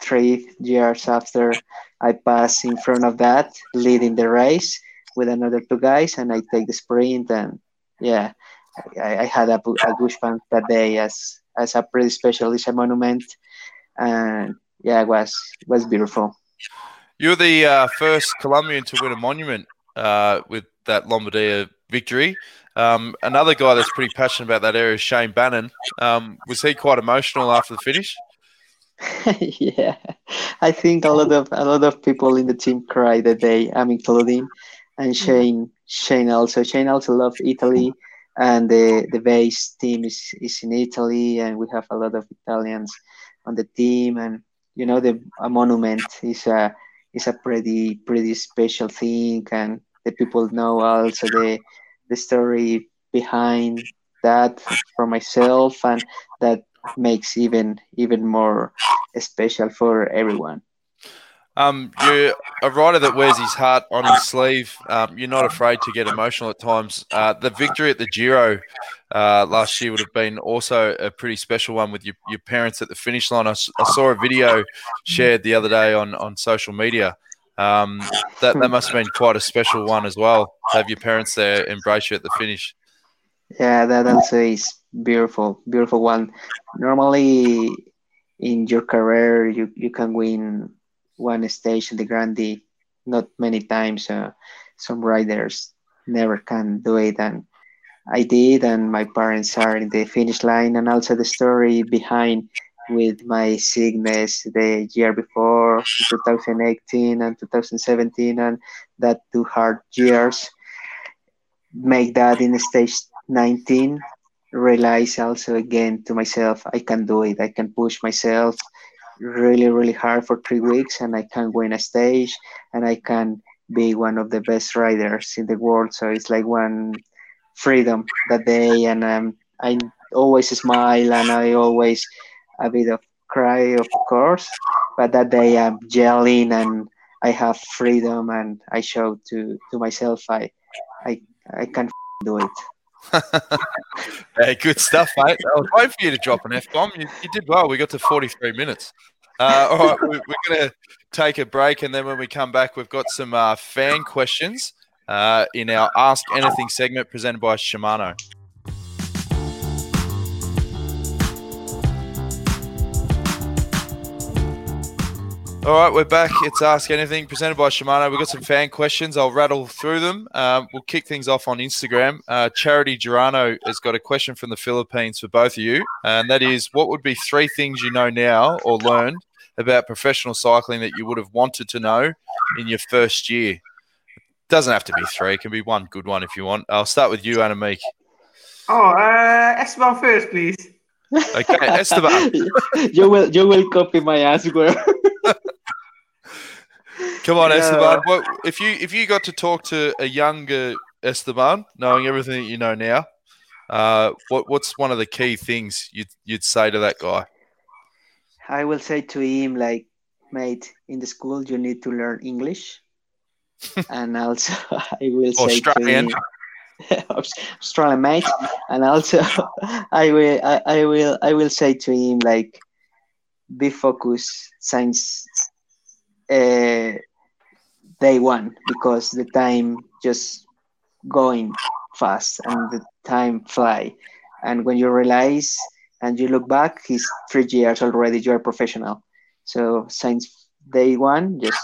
three years after i pass in front of that leading the race with another two guys and i take the sprint. And yeah i, I had a, a goosebump that day as as a pretty special it's a monument and yeah it was it was beautiful you're the uh, first colombian to win a monument uh, with that lombardia victory um, another guy that's pretty passionate about that area is Shayne Bannan. Um, was he quite emotional after the finish? yeah, I think a lot of a lot of people in the team cried that day. I'm including, and mm-hmm. Shayne Shayne also. Shayne also loves Italy, and the the base team is is in Italy, and we have a lot of Italians on the team, and you know the a monument is a is a pretty pretty special thing, and the people know also the the story behind that for myself and that makes even even more special for everyone um, you're a rider that wears his heart on his sleeve. Um, you're not afraid to get emotional at times. Uh, the victory at the Giro uh, last year would have been also a pretty special one with your, your parents at the finish line. I, I saw a video shared the other day on, on social media um, that that must have been quite a special one as well. Have your parents there embrace you at the finish. Yeah, that is beautiful, beautiful one. Normally, in your career, you you can win one stage in the Grande, not many times. Uh, some riders never can do it, and I did, and my parents are in the finish line, and also the story behind with my sickness the year before 2018 and 2017 and that two hard years make that in stage 19 realize also again to myself i can do it. I can push myself really really hard for three weeks and i can win a stage and i can be one of the best riders in the world so it's like one freedom that day and um, i always smile and i always a bit of cry, of course, but that day I'm yelling and I have freedom and I show to to myself I I I can do it. hey, good stuff, mate. I was waiting for you to drop an F bomb. You, you, did well. We got to 43 minutes. Uh, all right, we, are going to take a break, and then when we come back, we've got some uh, fan questions uh, in our Ask Anything segment presented by Shimano. All right, we're back. It's Ask Anything presented by Shimano. We've got some fan questions. I'll rattle through them. Um, we'll kick things off on Instagram. Uh, Charity Girano has got a question from the Philippines for both of you, and that is what would be three things you know now or learned about professional cycling that you would have wanted to know in your first year? Doesn't have to be three, it can be one good one if you want. I'll start with you, Annemiek. Oh, uh, Esteban first, please. Okay, Esteban. you will you will copy my answer. Come on, yeah. Esteban. What, if you if you got to talk to a younger Esteban, knowing everything that you know now, uh, what what's one of the key things you'd you'd say to that guy? I will say to him like, mate, in the school you need to learn English, and also I will say Australian. to him, Australian mate, and also I will I, I will I will say to him like, be focused, science. Uh, day one because the time just going fast and the time fly and when you realize and you look back it's three years already you're professional so since day one just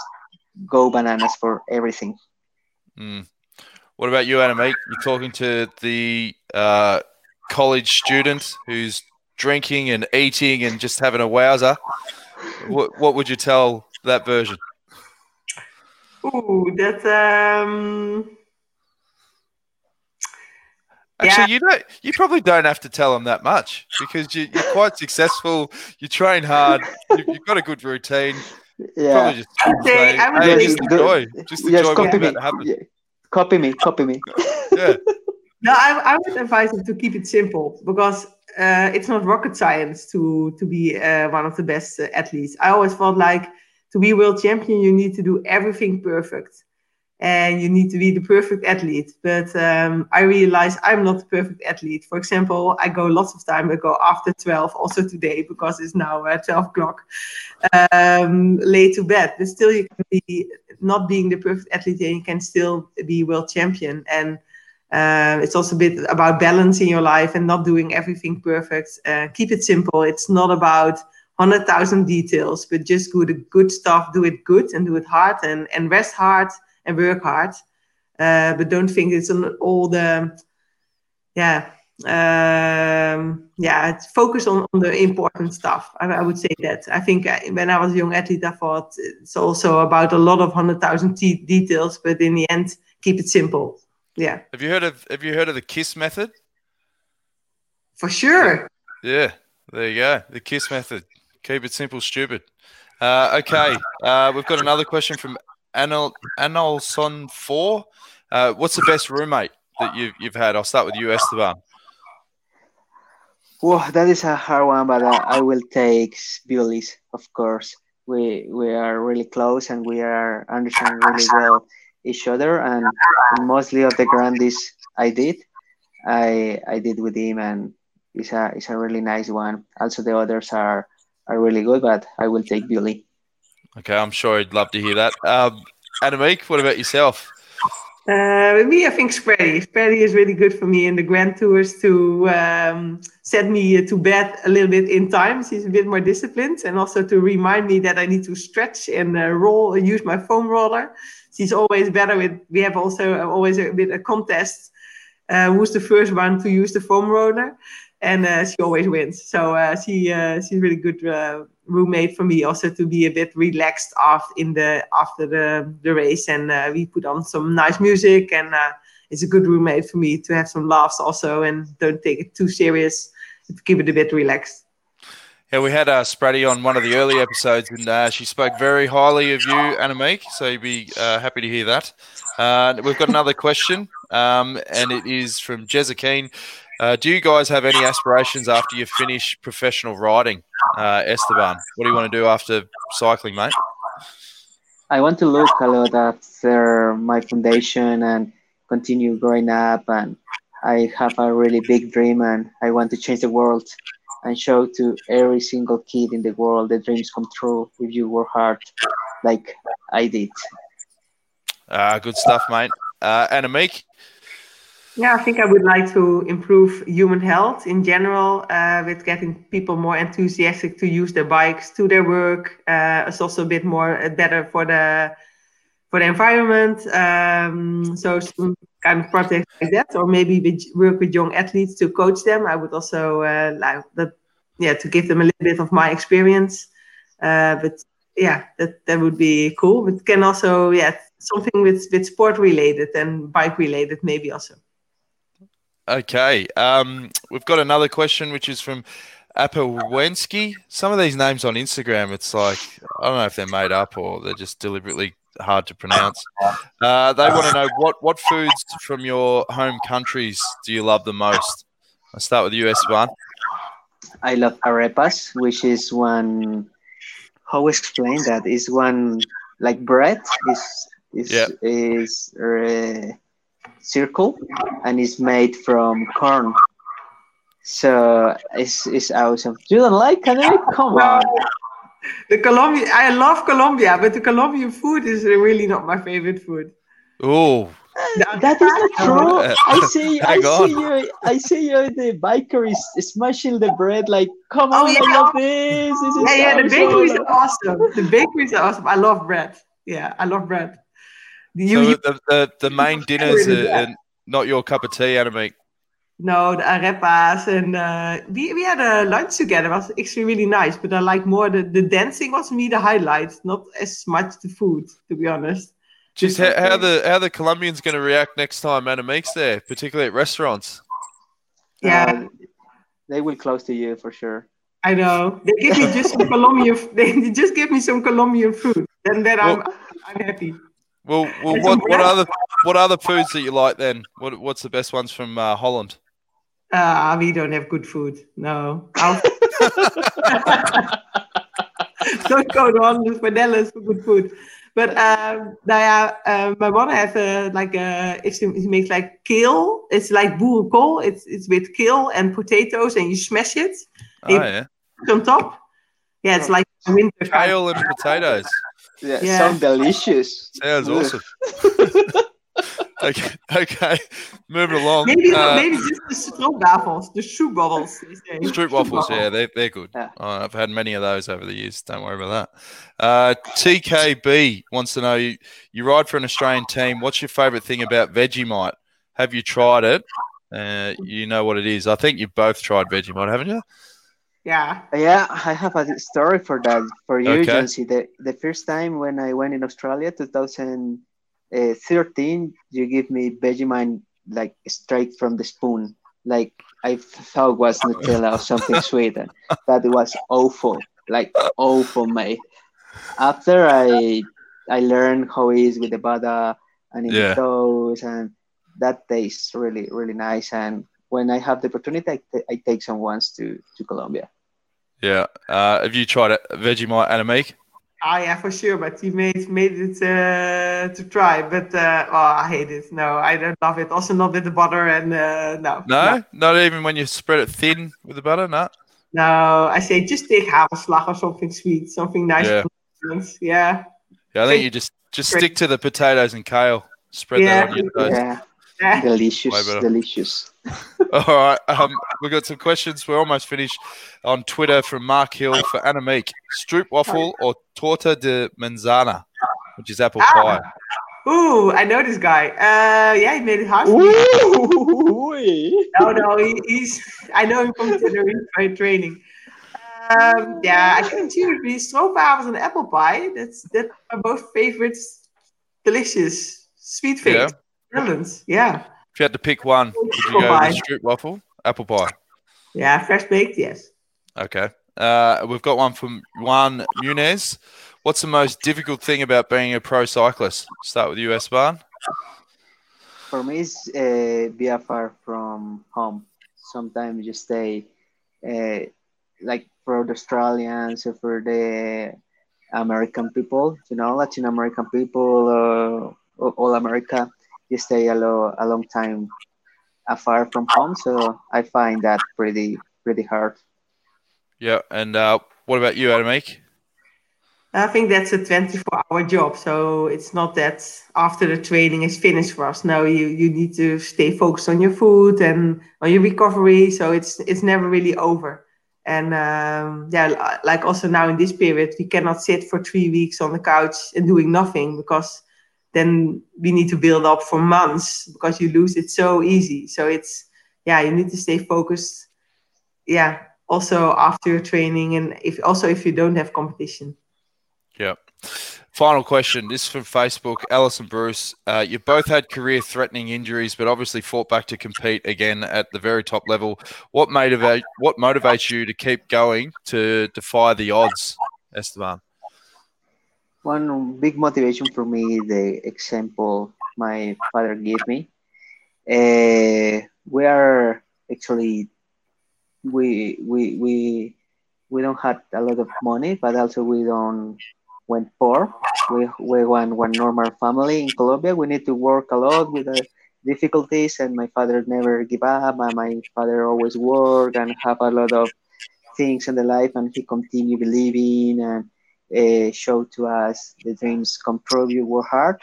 go bananas for everything. Mm. What about you, Annemiek? You're talking to the uh, college student who's drinking and eating and just having a wowzer. What, what would you tell that version? Ooh, that um, Actually, yeah. you don't. You probably don't have to tell them that much because you, are quite successful. You train hard. You, have got a good routine. Yeah. Just, say, hey, just enjoy. Just enjoy yes, copy me. Yeah. Copy me. Copy me. yeah. No, I, I would advise them to keep it simple because uh, it's not rocket science to to be uh, one of the best uh, athletes. I always felt like to be world champion, you need to do everything perfect and you need to be the perfect athlete. But um, I realize I'm not the perfect athlete. For example, I go lots of time. I go after 12, also today because it's now uh, 12 o'clock, um, late to bed. But still, you can be not being the perfect athlete, and you can still be world champion. And uh, it's also a bit about balance in your life and not doing everything perfect. Uh, keep it simple. It's not about 100,000 details, but just do the good stuff, do it good and do it hard and, and rest hard and work hard. Uh, but don't think it's on all the, yeah, um, yeah, focus on, on the important stuff. I, I, would say that. I think uh, when I was a young athlete, I thought it's also about a lot of 100,000 t- details, but in the end, keep it simple. Yeah. Have you heard of Have you heard of the KISS method? For sure. Yeah, there you go. The KISS method. Keep it simple, stupid. Uh, okay, uh, we've got another question from Anol Anolson Four. Uh, what's the best roommate that you've you've had? I'll start with you, Esteban. Well, that is a hard one, but I, I will take Bulis, of course. We we are really close and we are understanding really well each other. And mostly of the grandies I did, I I did with him, and it's a it's a really nice one. Also, the others are are really good, but I will take Billy. Okay, I'm sure I'd love to hear that. Um, Annemiek, what about yourself? Uh, with me, I think Spratty. Spratty is really good for me in the Grand Tours to um, set me to bed a little bit in time. She's a bit more disciplined and also to remind me that I need to stretch and uh, roll and use my foam roller. She's always better with, we have also always a bit a contest. Uh, who's the first one to use the foam roller? And uh, she always wins. So uh, she uh, she's a really good uh, roommate for me also to be a bit relaxed after in the after the the race, and uh, we put on some nice music, and uh, it's a good roommate for me to have some laughs also, and don't take it too serious, keep it a bit relaxed. Yeah, we had uh, Spratty on one of the early episodes, and she spoke very highly of you, Annemiek. So you'd be happy to hear that. We've got another question, um, and it is from Jezza. Uh, do you guys have any aspirations after you finish professional riding, uh, Esteban? What do you want to do after cycling, mate? I want to look a lot after my foundation and continue growing up. And I have a really big dream, and I want to change the world and show to every single kid in the world that dreams come true if you work hard, like I did. Uh, good stuff, mate. Uh, Annemiek, yeah, I think I would like to improve human health in general uh, with getting people more enthusiastic to use their bikes to their work. Uh, it's also a bit more uh, better for the for the environment. Um, so some kind of projects like that, or maybe with, work with young athletes to coach them. I would also uh, like that, yeah, to give them a little bit of my experience. Uh, but yeah, that that would be cool. But can also yeah something with with sport related and bike related maybe also. Okay. Um, we've got another question, which is from Apowensky. Some of these names on Instagram, it's like, I don't know if they're made up or they're just deliberately hard to pronounce. Uh, they want to know what, what foods from your home countries do you love the most? I'll start with the US one. I love arepas, which is one, how explain that? Is one like bread? Is is yep. is uh, circle and it's made from corn. So it's, it's awesome. You don't like Canada? Come on. The Colombia, I love Colombia, but the Colombian food is really not my favorite food. Oh, that is not true. I see, I see you, I see you. The biker is smashing the bread. Like, come oh, on, yeah. I love this. this yeah, yeah. The bakeries are awesome. The bakeries are awesome. I love bread. Yeah, I love bread. So the, the, the main dinners are, are not your cup of tea, Annemiek? No, the arepas and uh, we, we had a lunch together. It was actually really nice, but I like more the, the dancing was me the highlight, not as much the food, to be honest. Just how, how the how the Colombians going to react next time Annemiek's there, particularly at restaurants? Yeah, Uh, they will close to you for sure. I know. They give me just some Colombian. They just give me some Colombian food, and then I'm I'm happy. Well, well what, some what bread. other what other foods that you like then? What what's the best ones from uh, Holland? Uh, we don't have good food. No. Don't go on with Vanellas for good food. But um, nou uh, my mother has a, like a, if she, she makes like kale, it's like boerenkool. It's it's with kale and potatoes, and you smash it Oh yeah, on top. Yeah, it's like winter. kind. kale and potatoes. Yeah, Yeah. sound delicious. Sounds Ugh. awesome. okay, okay, moving along. Maybe Uh, maybe just the stroopwafels, the stroopwafels. they say. Street waffles, yeah, they're, they're good. Yeah. Oh, I've had many of those over the years. Don't worry about that. Uh, TKB wants to know you, you ride for an Australian team. What's your favourite thing about Vegemite? Have you tried it? Uh, you know what it is. I think you've both tried Vegemite, haven't you? Yeah. Yeah, I have a story for that for you, Okay. Jancy. The the first time when I went in Australia, 2013, you give me Vegemite like straight from the spoon, like I thought was Nutella or something sweet, and that was awful, like awful, mate. After I I learned how it is with the butter and in Yeah. the toast, and that tastes really really nice. And when I have the opportunity, I, take some ones to to Colombia. Yeah. Uh, have you tried it, Vegemite, Annemiek? Ah, yeah, for sure. But he made made it uh, to try. But uh, oh, I hate it. No, I don't love it. Also, not with the butter and uh, no. No? Not even when you spread it thin with the butter? No. No, I say just take hagelslag or something sweet, something nice. Yeah. Yeah. Yeah. Yeah, I think you just just stick to the potatoes and kale. Spread that on your toast. Yeah, yeah. delicious, delicious. All right. Um, we've got some questions. We're almost finished on Twitter from Mark Hill for Annemiek. Stroop waffle or torta de manzana, which is apple Ah. pie. Ooh, I know this guy. Uh, yeah, he made it hard for me. Ooh, No, no, he, he's. I know him from Tenerife by training. Um, yeah, I can choose between stroopwafels and apple pie. That's that are both favorites. Delicious, sweet things. Yeah. Brilliant. Yeah, If you had to pick one, would you Apple go pie. with stroop waffle? Apple pie. yeah, fresh baked. Yes. Okay. Uh, we've got one from Juan Munez. What's the most difficult thing about being a pro cyclist? Start with you, Esteban. For me, it's uh, be far from home. Sometimes you stay, uh, like for the Australians or for the American people, you know, Latin American people, uh, all America, you stay a, lo- a long time afar from home. So I find that pretty pretty hard. Yeah. And uh, what about you, Annemiek? I think that's a 24 hour job. So it's not that after the training is finished for us. No, you, you need to stay focused on your food and on your recovery. So it's it's never really over. And um, yeah, like also now in this period, we cannot sit for three weeks on the couch and doing nothing because then we need to build up for months because you lose it so easy. So it's yeah, you need to stay focused. Yeah, also after your training and if also if you don't have competition. Yeah. Final question. This is from Facebook. Alison Bruce. Uh, you both had career threatening injuries, but obviously fought back to compete again at the very top level. What motivate what motivates you to keep going to defy the odds, Esteban? One big motivation for me the example my father gave me. Uh, we are actually we we we we don't have a lot of money, but also we don't went poor. We we want one normal family in Colombia. We need to work a lot with the difficulties, and my father never give up. And my father always work and have a lot of things in the life, and he continue believing and uh, show to us the dreams come true. You work hard,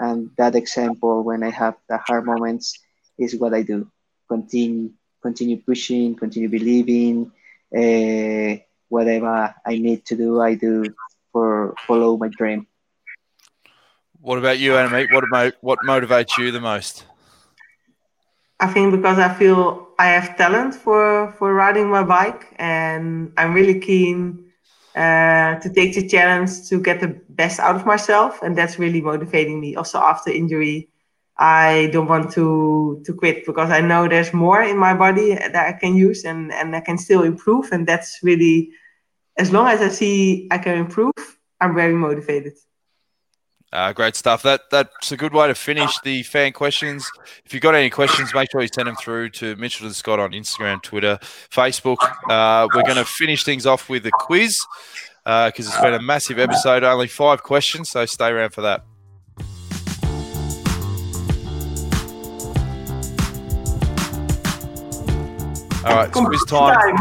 and that example when I have the hard moments is what I do. Continue, continue pushing, continue believing. Uh, whatever I need to do, I do for follow my dream. What about you, Annemiek? What about what motivates you the most? I think because I feel I have talent for for riding my bike, and I'm really keen uh, to take the challenge to get the best out of myself, and that's really motivating me. Also after injury, I don't want to to quit because I know there's more in my body that I can use and and I can still improve, and that's really as long as I see I can improve, I'm very motivated. Uh, great stuff. That that's a good way to finish the fan questions. If you've got any questions, make sure you send them through to Mitchelton-Scott on Instagram, Twitter, Facebook. Uh, we're going to finish things off with a quiz because uh, it's been a massive episode. Only five questions, so stay around for that. All right, quiz time.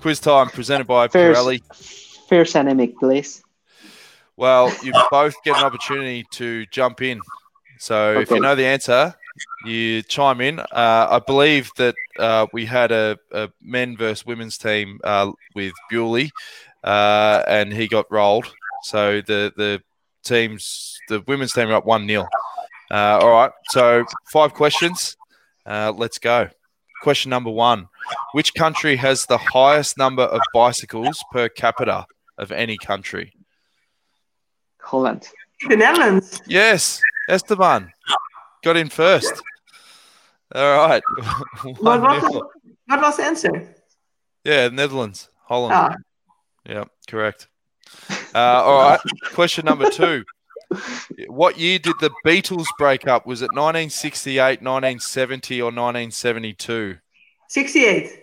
Quiz time presented by First, Pirelli. First Annemiek, please. Well, you both get an opportunity to jump in. So if you know the answer, you chime in. Uh, I believe that uh, we had a, a, men versus women's team uh, with Bewley, uh, and he got rolled. So the the teams, the women's team are up one 0 uh, All right. So five questions. Uh, let's go. Question number one: Which country has the highest number of bicycles per capita of any country? Holland. The Netherlands. Yes, Esteban got in first. All right. what, was the, what was the answer? Yeah, Netherlands, Holland. Ah. Yeah, correct. Uh, all right. Question number two. What year did the Beatles break up? Was it 1968, 1970, or 1972? 68.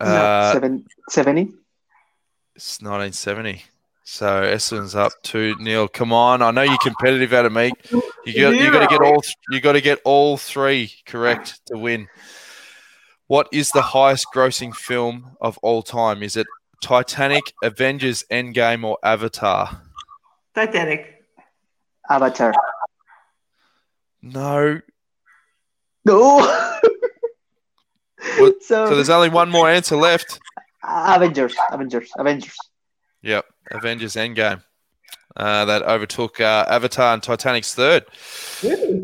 Uh, no, seven, 70. It's 1970. So Essendon's up to Neil. Come on, I know you're competitive out of me. You got you got to get all you got to get all three correct to win. What is the highest grossing film of all time? Is it Titanic, Avengers Endgame, or Avatar? Titanic. Avatar. No. No. so, so there's only one more answer left. Avengers, Avengers, Avengers. Yep, Avengers Endgame. Uh, that overtook uh, Avatar and Titanic's third.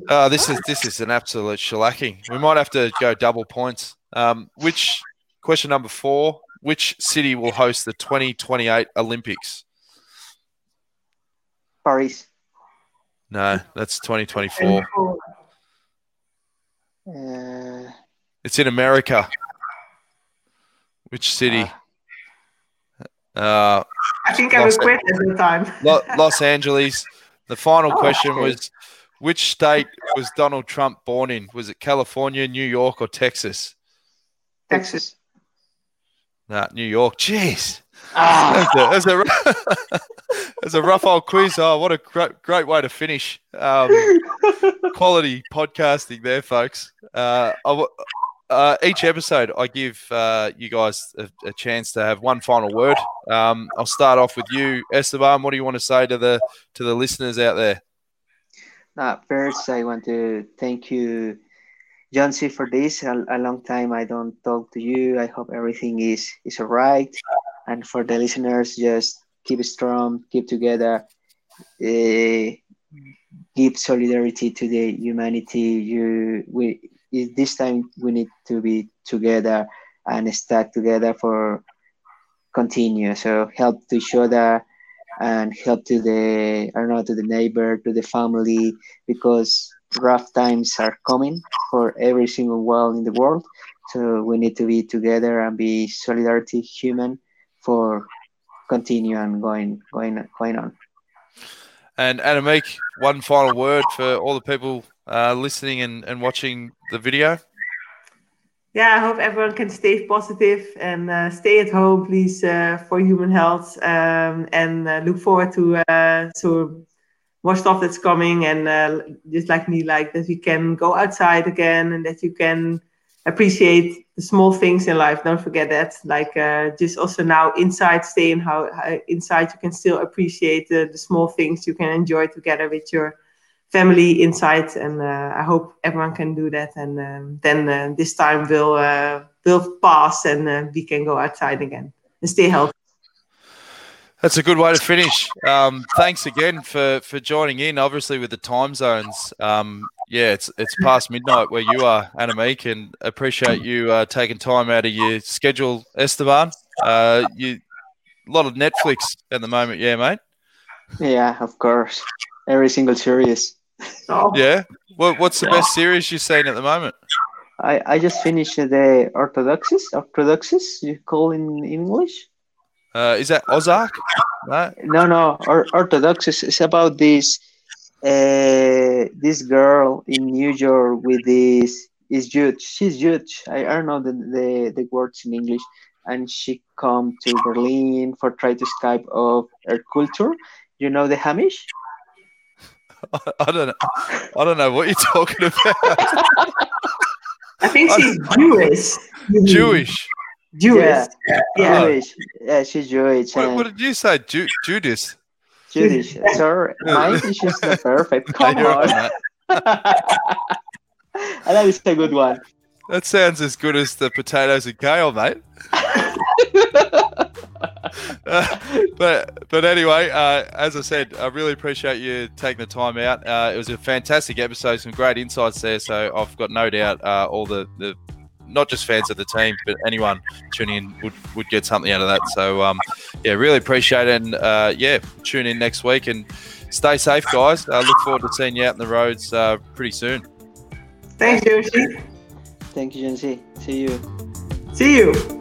Uh, this is this is an absolute shellacking. We might have to go double points. Um, which question number four? Which city will host the 2028 Olympics? Paris. No, that's 2024. Uh, it's in America. Which city? Uh, uh I think I was quit at the time. Los Angeles. The final oh, question okay. was which state was Donald Trump born in? Was it California, New York, or Texas? Texas. Nah, New York. Jeez. Ah. That's, a, that's, a, that's a rough old quiz. Oh, what a great, great way to finish. Um, quality podcasting there, folks. Uh, I, uh, each episode, I give uh, you guys a, a, chance to have one final word. Um, I'll start off with you, Esteban. What do you want to say to the to the listeners out there? Uh, first, I want to thank you, John C, for this. A, a, long time I don't talk to you. I hope everything is is all right. And for the listeners, just keep strong, keep together, uh, give solidarity to the humanity. You we this time we need to be together and stuck together for continue. So help to each other and help to the I don't know to the neighbor, to the family, because rough times are coming for every single one in the world. So we need to be together and be solidarity human for continue and going going going on. And Annemiek, one final word for all the people uh, listening and, and watching the video? Yeah, I hope everyone can stay positive and uh, stay at home, please, uh, for human health. Um, and uh, look forward to uh, to more stuff that's coming. And uh, just like me, like that we can go outside again and that you can appreciate the small things in life. Don't forget that. Like just also now inside, stay in how, how inside you can still appreciate the, the small things you can enjoy together with your family inside, and uh, I hope everyone can do that. And um, then uh, this time will uh, will pass, and uh, we can go outside again and stay healthy. That's a good way to finish. Um, thanks again for for joining in. Obviously, with the time zones, um, yeah, it's it's past midnight where you are, Annemiek, and appreciate you uh, taking time out of your schedule, Esteban. Uh, you a lot of Netflix at the moment, yeah, mate. Yeah, of course. Every single series. Oh, Yeah. What, what's the best series you've seen at the moment? I, I just finished the Orthodoxes, Orthodoxes, you call in English? Uh, is that Ozark? No? No, no, or, Orthodoxes is about this uh, this girl in New York with this is Jewish. She's Jewish. I, I don't know the, the, the words in English. And she come to Berlin for try to Skype of her culture. You know the Hamish? I don't know. I don't know what you're talking about. I think she's Jewish. Jewish. Jewish. Yeah. Yeah. Oh. Jewish. Yeah, she's Jewish. What, what did you say, Ju- Judas? Jewish. Sorry, my English is not perfect. Come You're on. right, mate. and that is a good one. That sounds as good as the potatoes and kale, mate. Uh, but but anyway, uh, as I said, I really appreciate you taking the time out. Uh, it was a fantastic episode, some great insights there. So I've got no doubt uh, all the, the not just fans of the team, but anyone tuning in would, would get something out of that. So um, yeah, really appreciate it, and uh, yeah, tune in next week and stay safe, guys. I look forward to seeing you out in the roads uh, pretty soon. Thanks, Joshi. Thank you, Jancy. See you. See you.